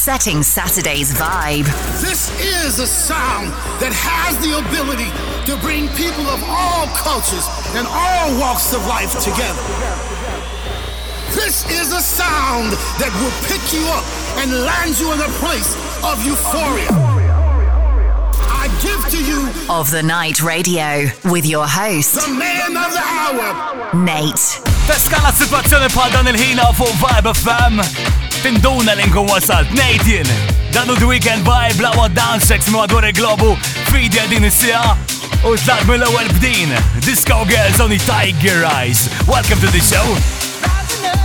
setting Saturday's vibe. This is a sound that has the ability to bring people of all cultures and all walks of life together. This is a sound that will pick you up and land you in a place of euphoria. I give to you of the Night Radio with your host, the man of the hour, Nate. Teskala situazzjoni bħal dan il-ħina fuq Vibe FM. Tinduna li nkun wasalt, Nate jien. Dan u Weekend Vibe laqwa dance sex madwar il-globu fidja din is-sija. U tlaq mill-ewwel bdin. Disco Girls only Tiger Eyes. Welcome to the show.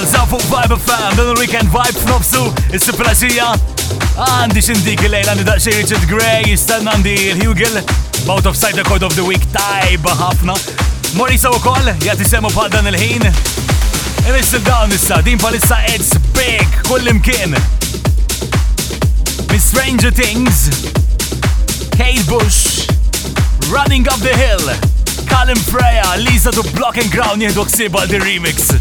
Girl, zafu vibe fam, dan weekend Vibe f'nofsu, is-siplaxija. Għandi xindik il-lejl għandi daqxie Richard Gray, jistan għandi il-Hugel, Bout of Sight Record of the Week, tajba ħafna. Morisa u koll, jgħati semu bħal dan il-ħin. Imissil dawn issa, din palissa Ed Big, kull imkien. Miss Stranger Things, Kate Bush, Running Up the Hill, Colin Freya, Lisa to Block and Ground jihdu ksiba di remix.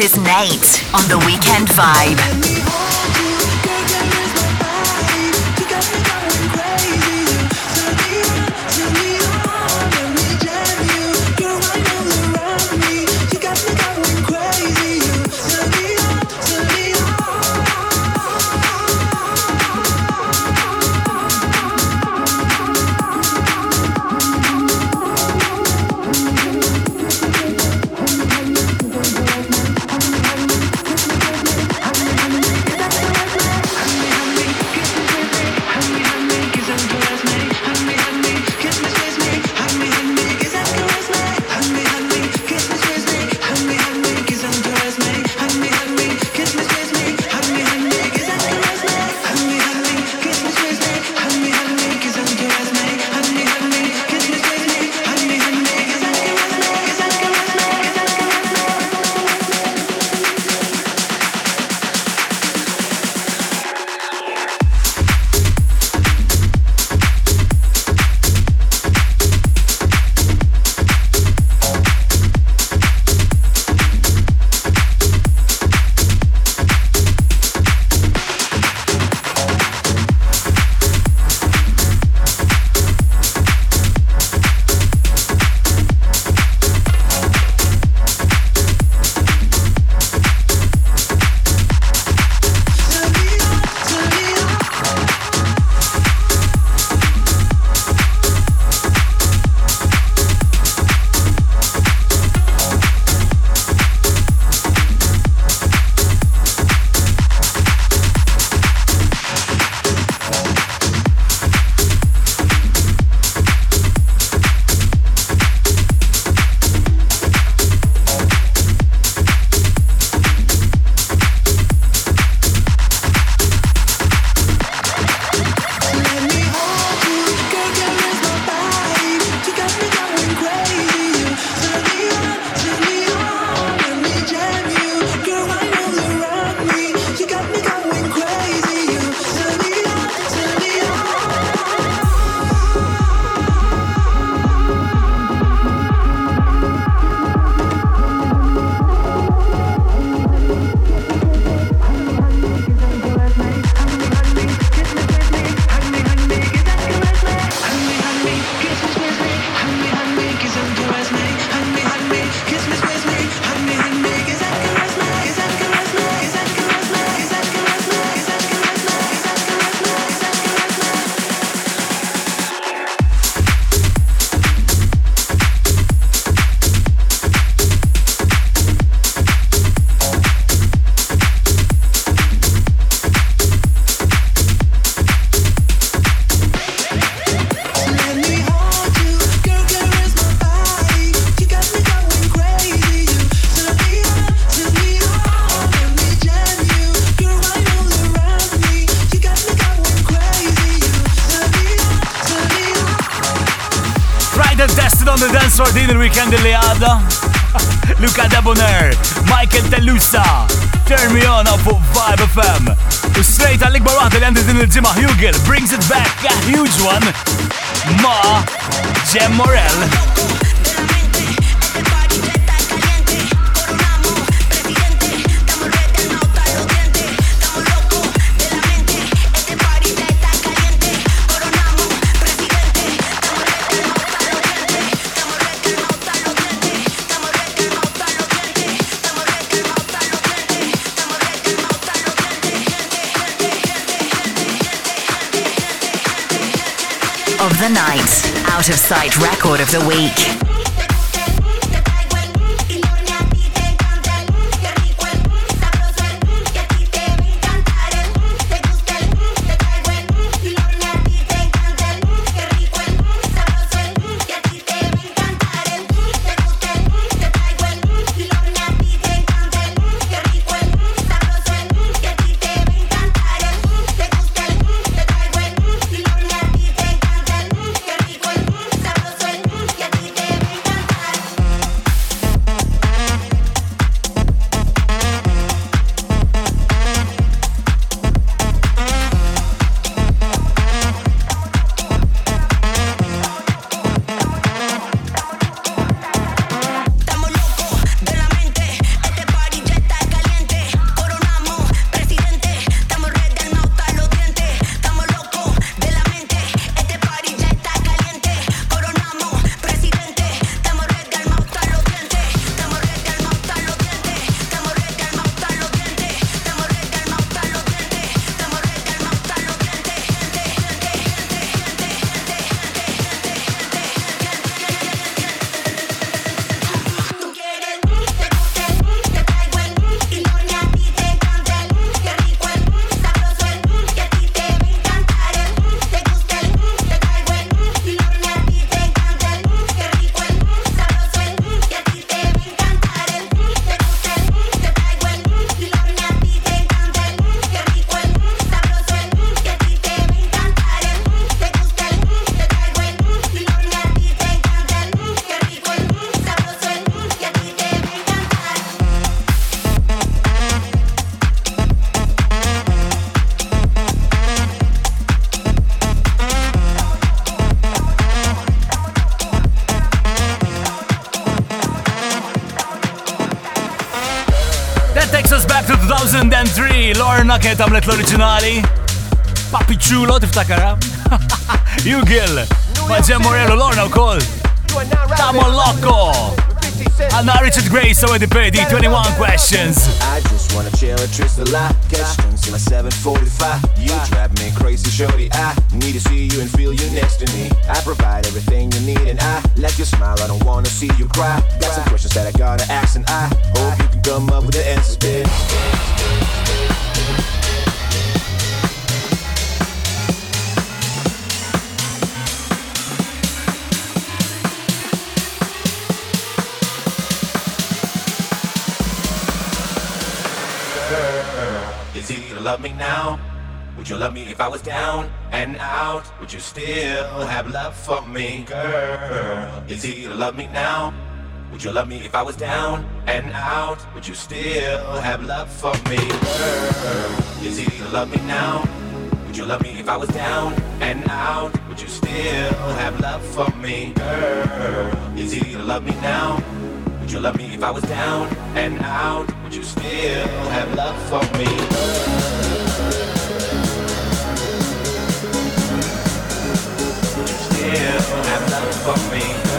This is Nate on the Weekend Vibe. On the dance floor din il-weekend li għadda. Luca Debonair, Michael Tellusa, Turn Me On up fuq Vibe FM. U straight għal-ikbar waħda li għandi din il-ġimma Hugel brings it back a huge one ma Jem Morel. The night. Out of sight record of the week. Lorna kienet għamlet l-oriġinali. Papi Chulo, tiftakara? Ugil, Maġem Morello, Lorna u koll. Tamo Loco. Għanna Richard Grey, so I Eddie Pedi, 21 questions. I just wanna chill and twist a lot. Catch drinks in my 745. You drive me crazy, shorty. I need to see you and feel you next to me. I provide everything you need, and I like your smile. I don't wanna see you cry. Got some questions that I gotta ask, and I hope you can come up with the answers, babe. Easy to love me now. Would you love me if I was down and out? Would you still have love for me, girl? Easy to love me now. Would you love me if I was down and out? Would you still have love for me, girl? Easy to love me now. Would you love me if I was down and out? Would you still have love for me, girl? Easy to love me now. Would you love me if I was down and out? Would you still have love for me? Would you still have love for me?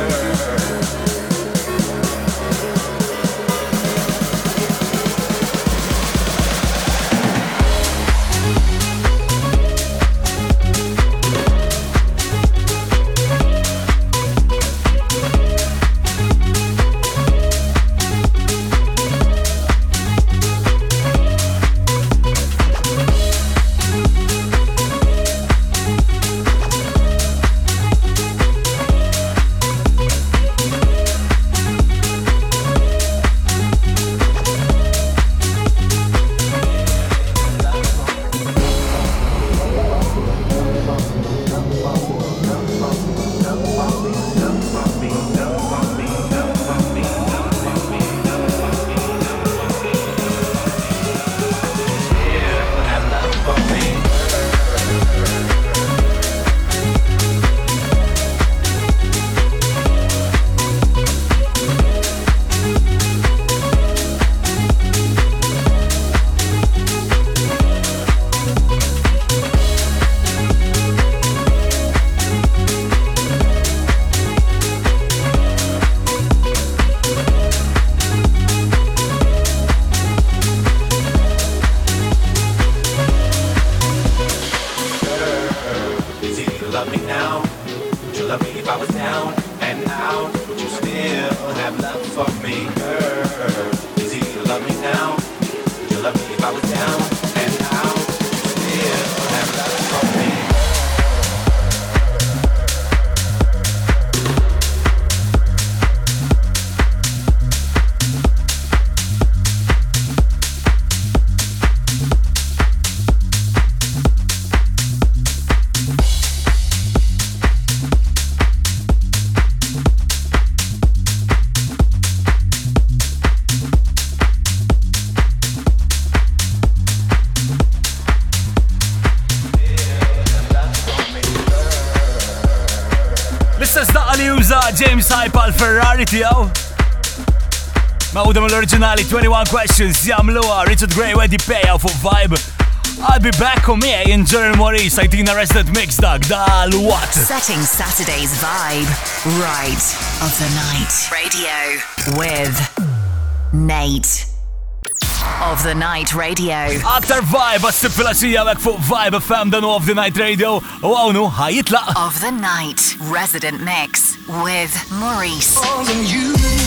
Ferrari tijaw. Mawda mill-oriġinali 21 questions jamluwa Richard Grey u Eddie Peja fuq Vibe. I'll be back on me eh, in Jerry Maurice għajtina Resident Mix dak dal-what. Setting Saturday's vibe right of the night. Radio with Nate. Of the Night Radio. Aktar Vibe għas-sifilasija għek fuq Vibe FM dan of the Night Radio u għawnu ħajitlaq. Of the Night Resident Mix with Maurice. Thank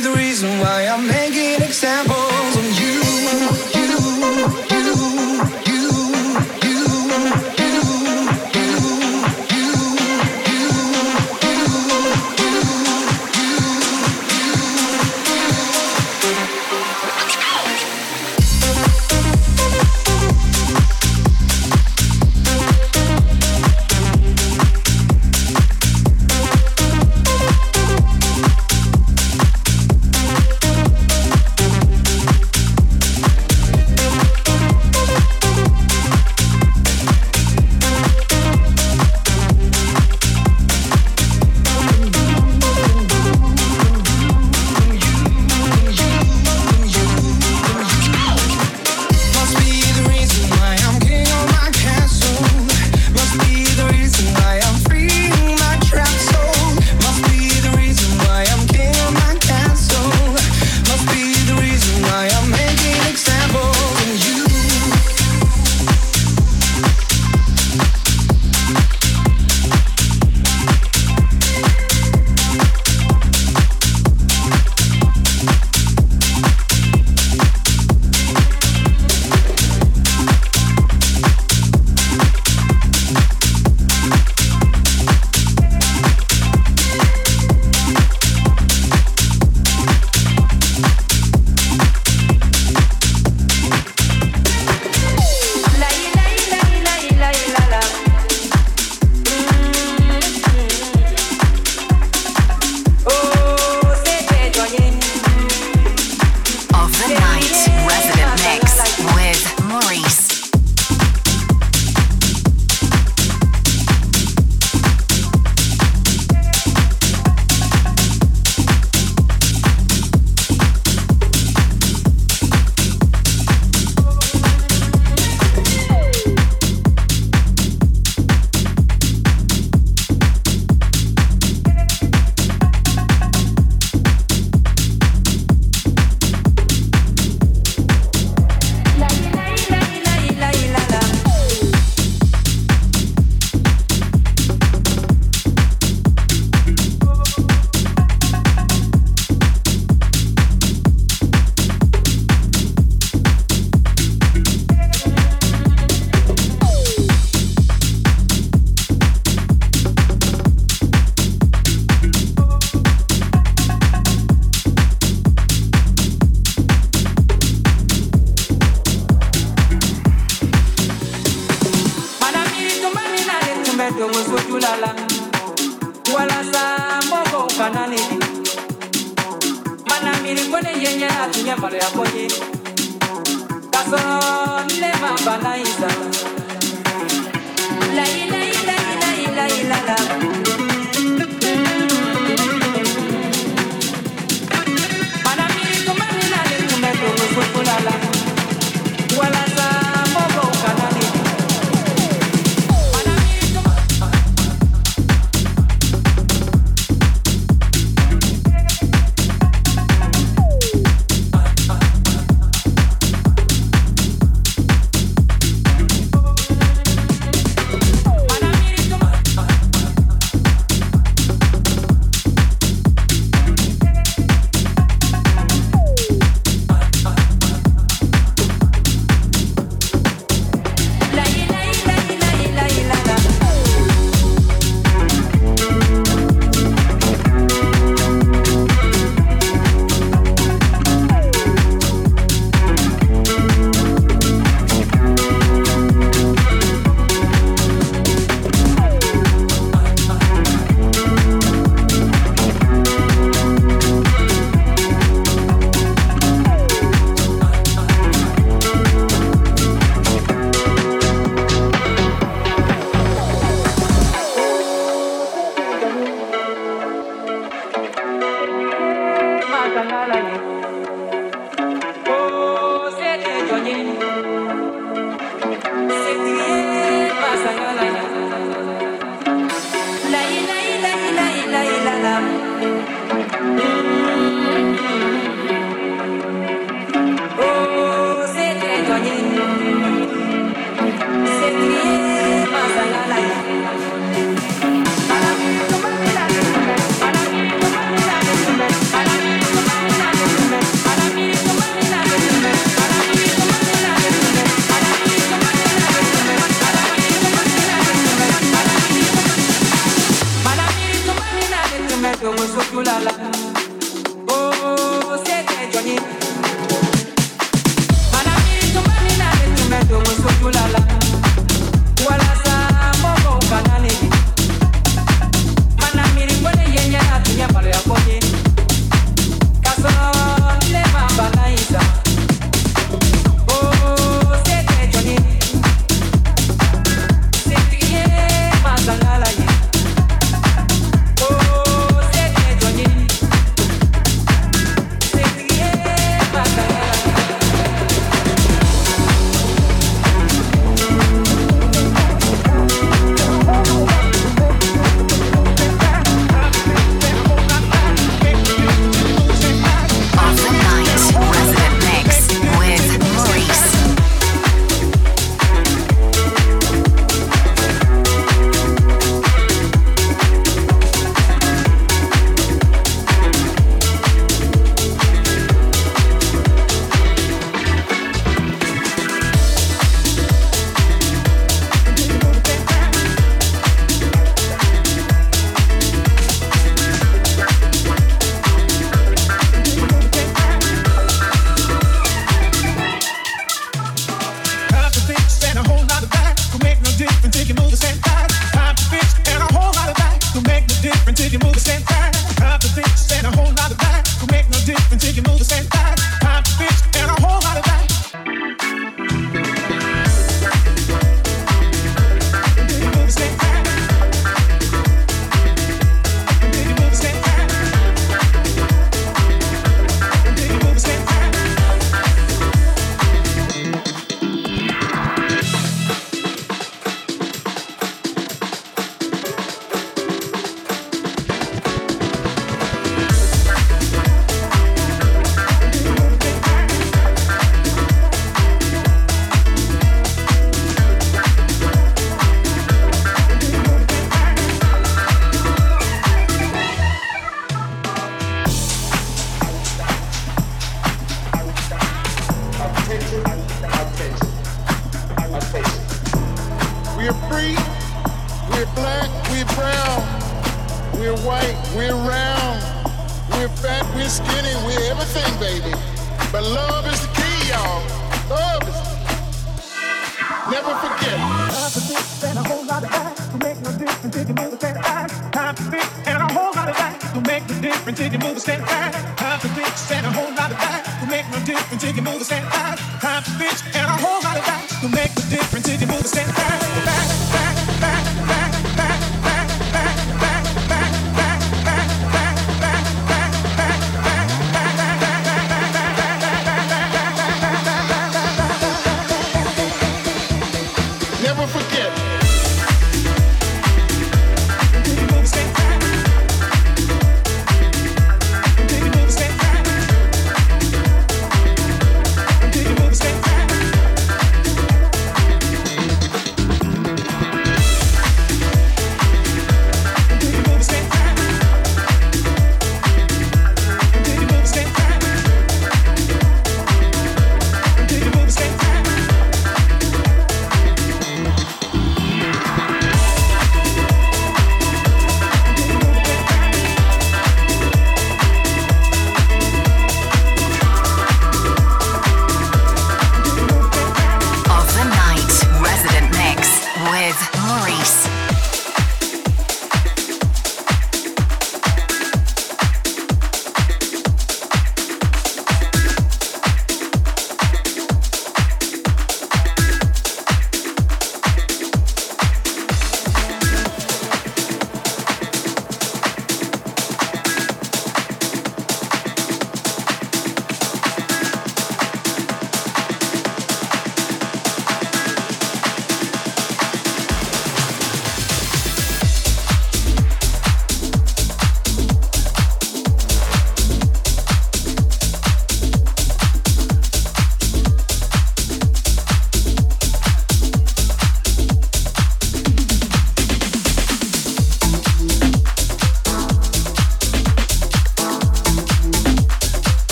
the reason why I'm making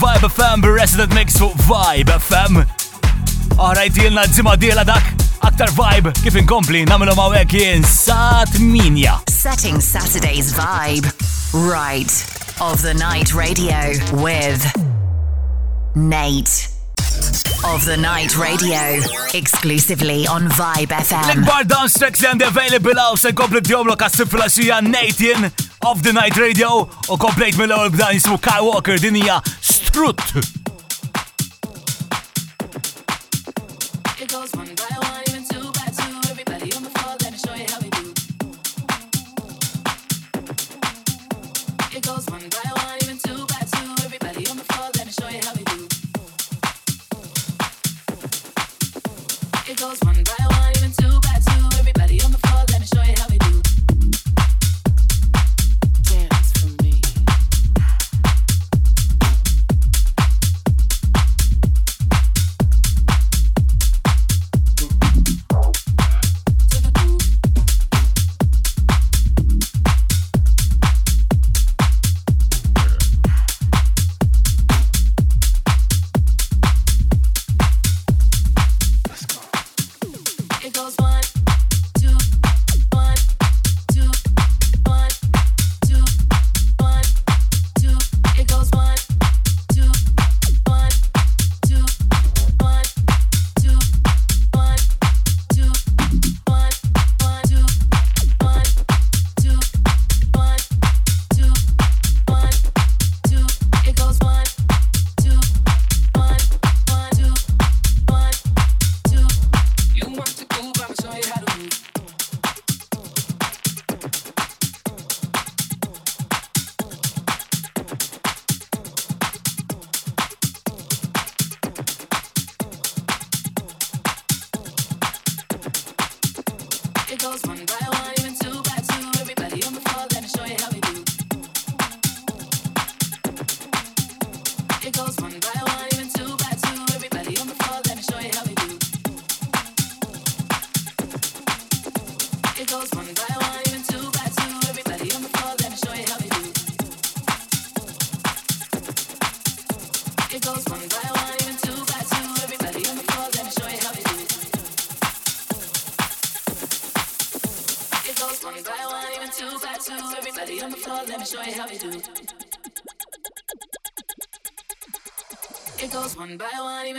Vibe FM bir-Resident Mix fuq Vibe FM. Alright, jilna d-zima dila dak, aktar vibe kif inkompli namilu mawek jien sat minja. Setting Saturday's vibe. Right. Of the Night Radio with Nate. Of the Night Radio. Exclusively on Vibe FM. L-ikbar dance tracks għandi available għaw se komplet jomlu kassib fil-axija Nate of the Night Radio u komplejt mill-ewwel b'dan jismu Kyle Walker Strut. It goes one by one.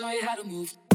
Show you how to move.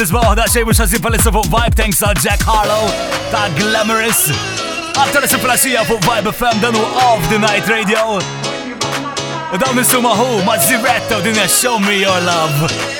Tisma uħda xej mux għazib palissa fuq Vibe thanks għal Jack Harlow ta' Glamorous. Aktar siflasija fuq Vibe FM dan u Off the Night Radio. U dawn nissuma hu ma' Ziretta u din Show Me Your Love.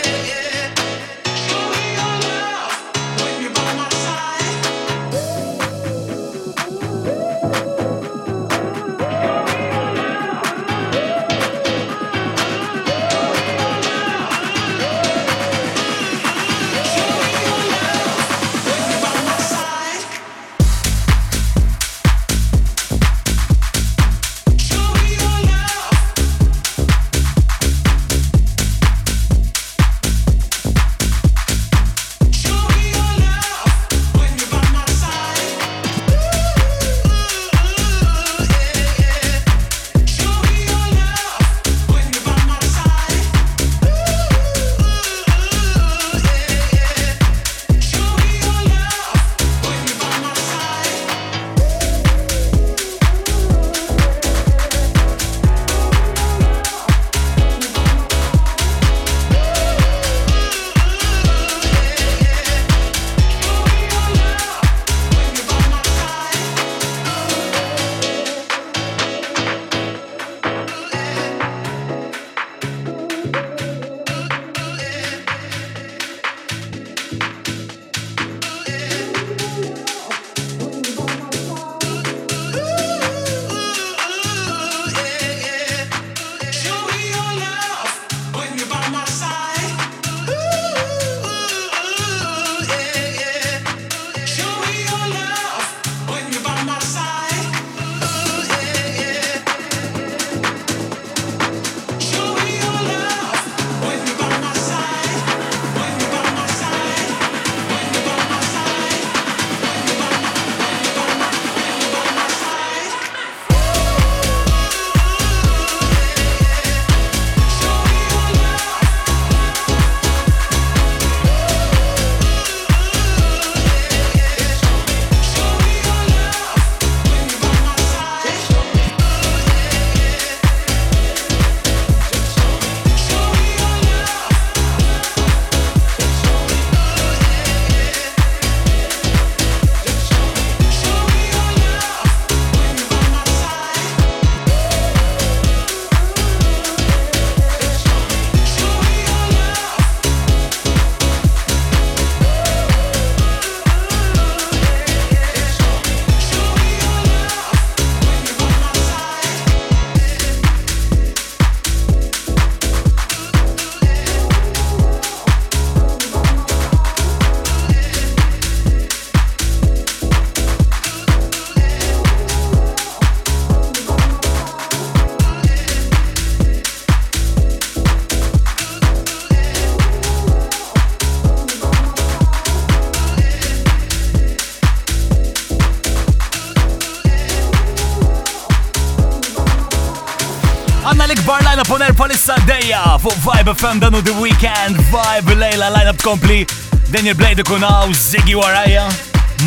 Fuq Vibe FM danu The Weekend, Vibe Lejla line-up kompli, Daniel Blade kunaw, Ziggy Warajja,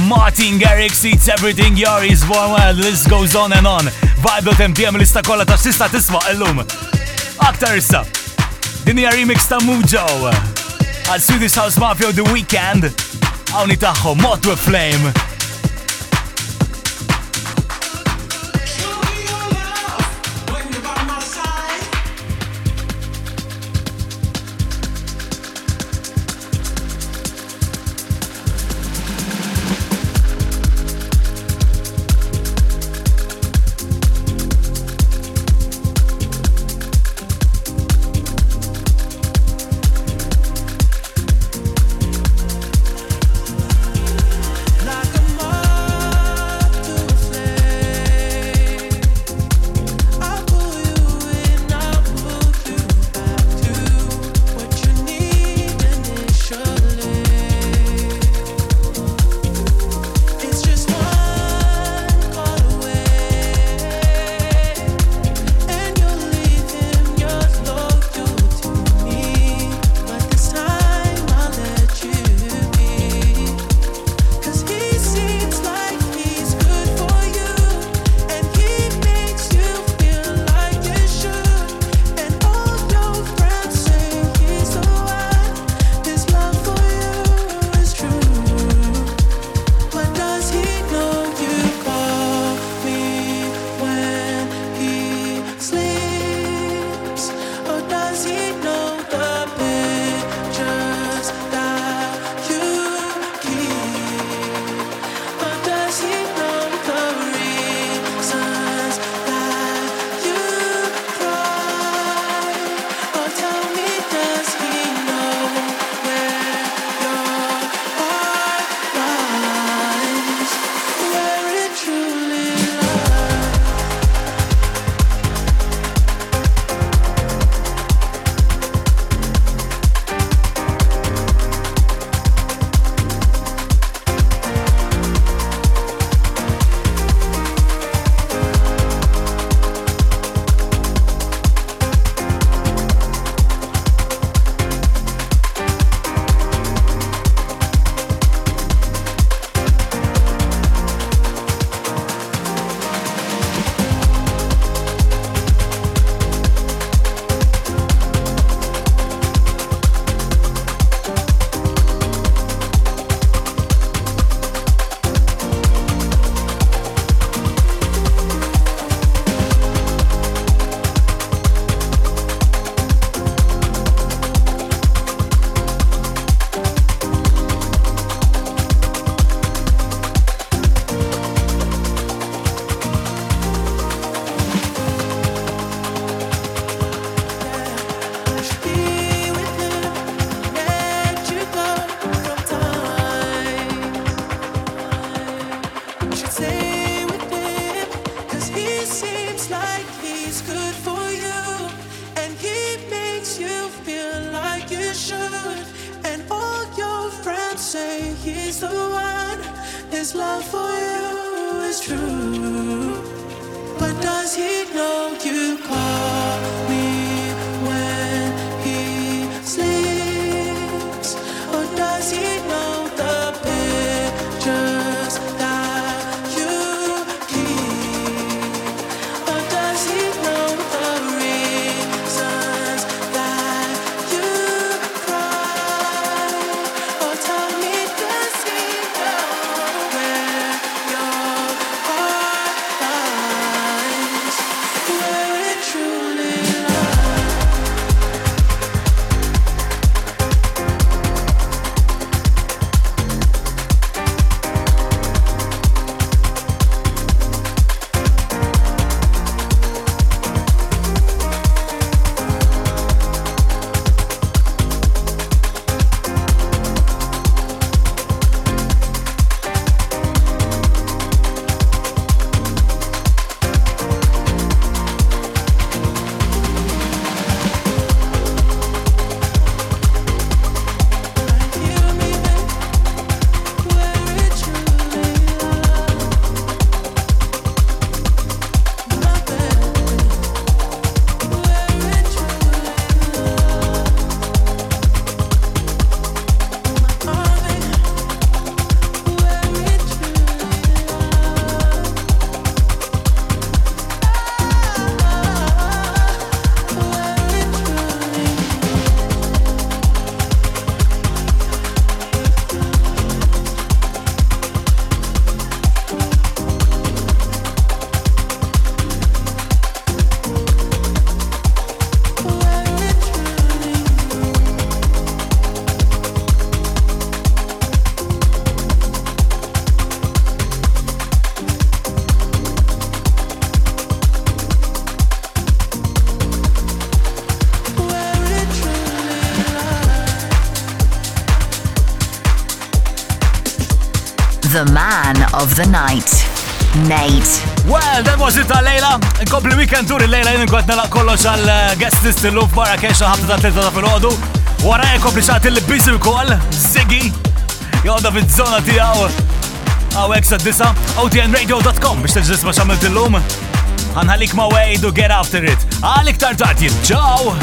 Martin Garrix eats everything Yari's born well, this goes on and on. Vibe.mtm lista kolla ta' sista tisma' illum. Aktar issa. Din hija remix ta' Mujo. Għal Swedish House Mafia The Weekend. Għawni taħħom Motto Flame. Of the night. Nate. Well, that was it uh, għal-lejla. Inkompli weekend tour il-lejla jien kont nalaq kollox għal-guest uh, list il-luf barra kexa ħabta ta' tleta ta' fil-ħodu. Wara inkompli xaħt il-bizi kol, Ziggy. Joda fil-zona tijaw. Għawek sa' disa, otnradio.com biex t-ġis ma xamilt il-lum. Għanħalik ma' way to get after it. Għalik tartati, Ciao!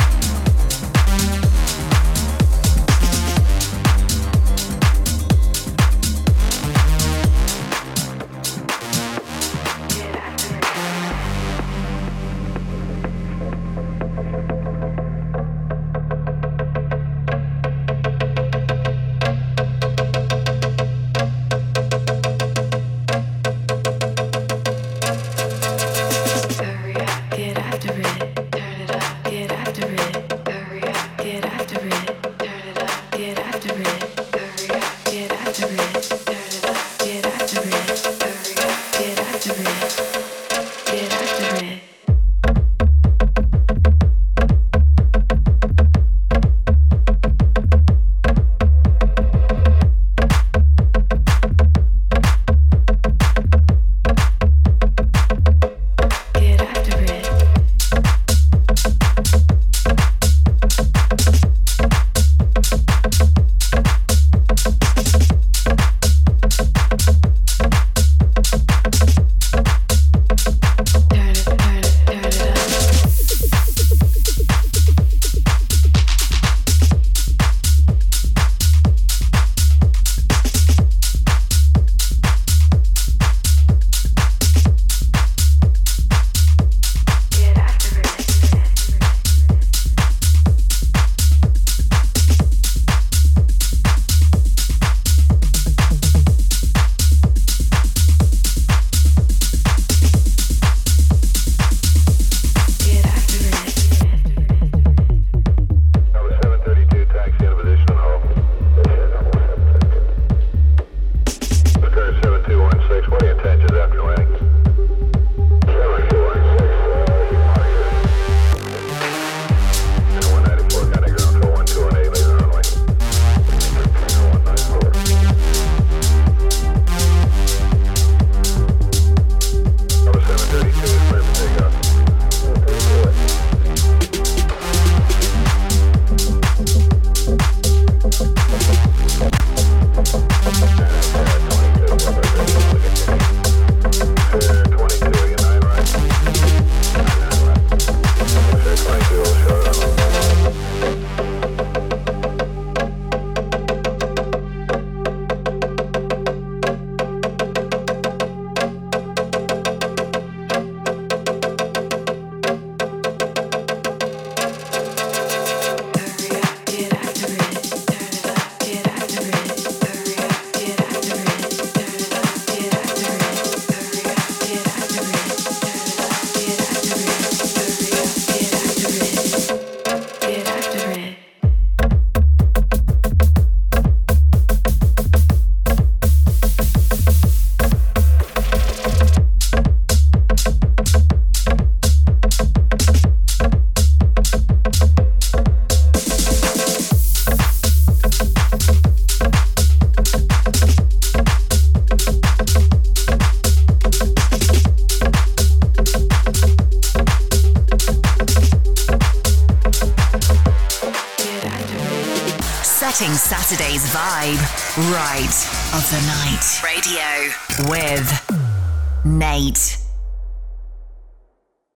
Night. Radio with Nate.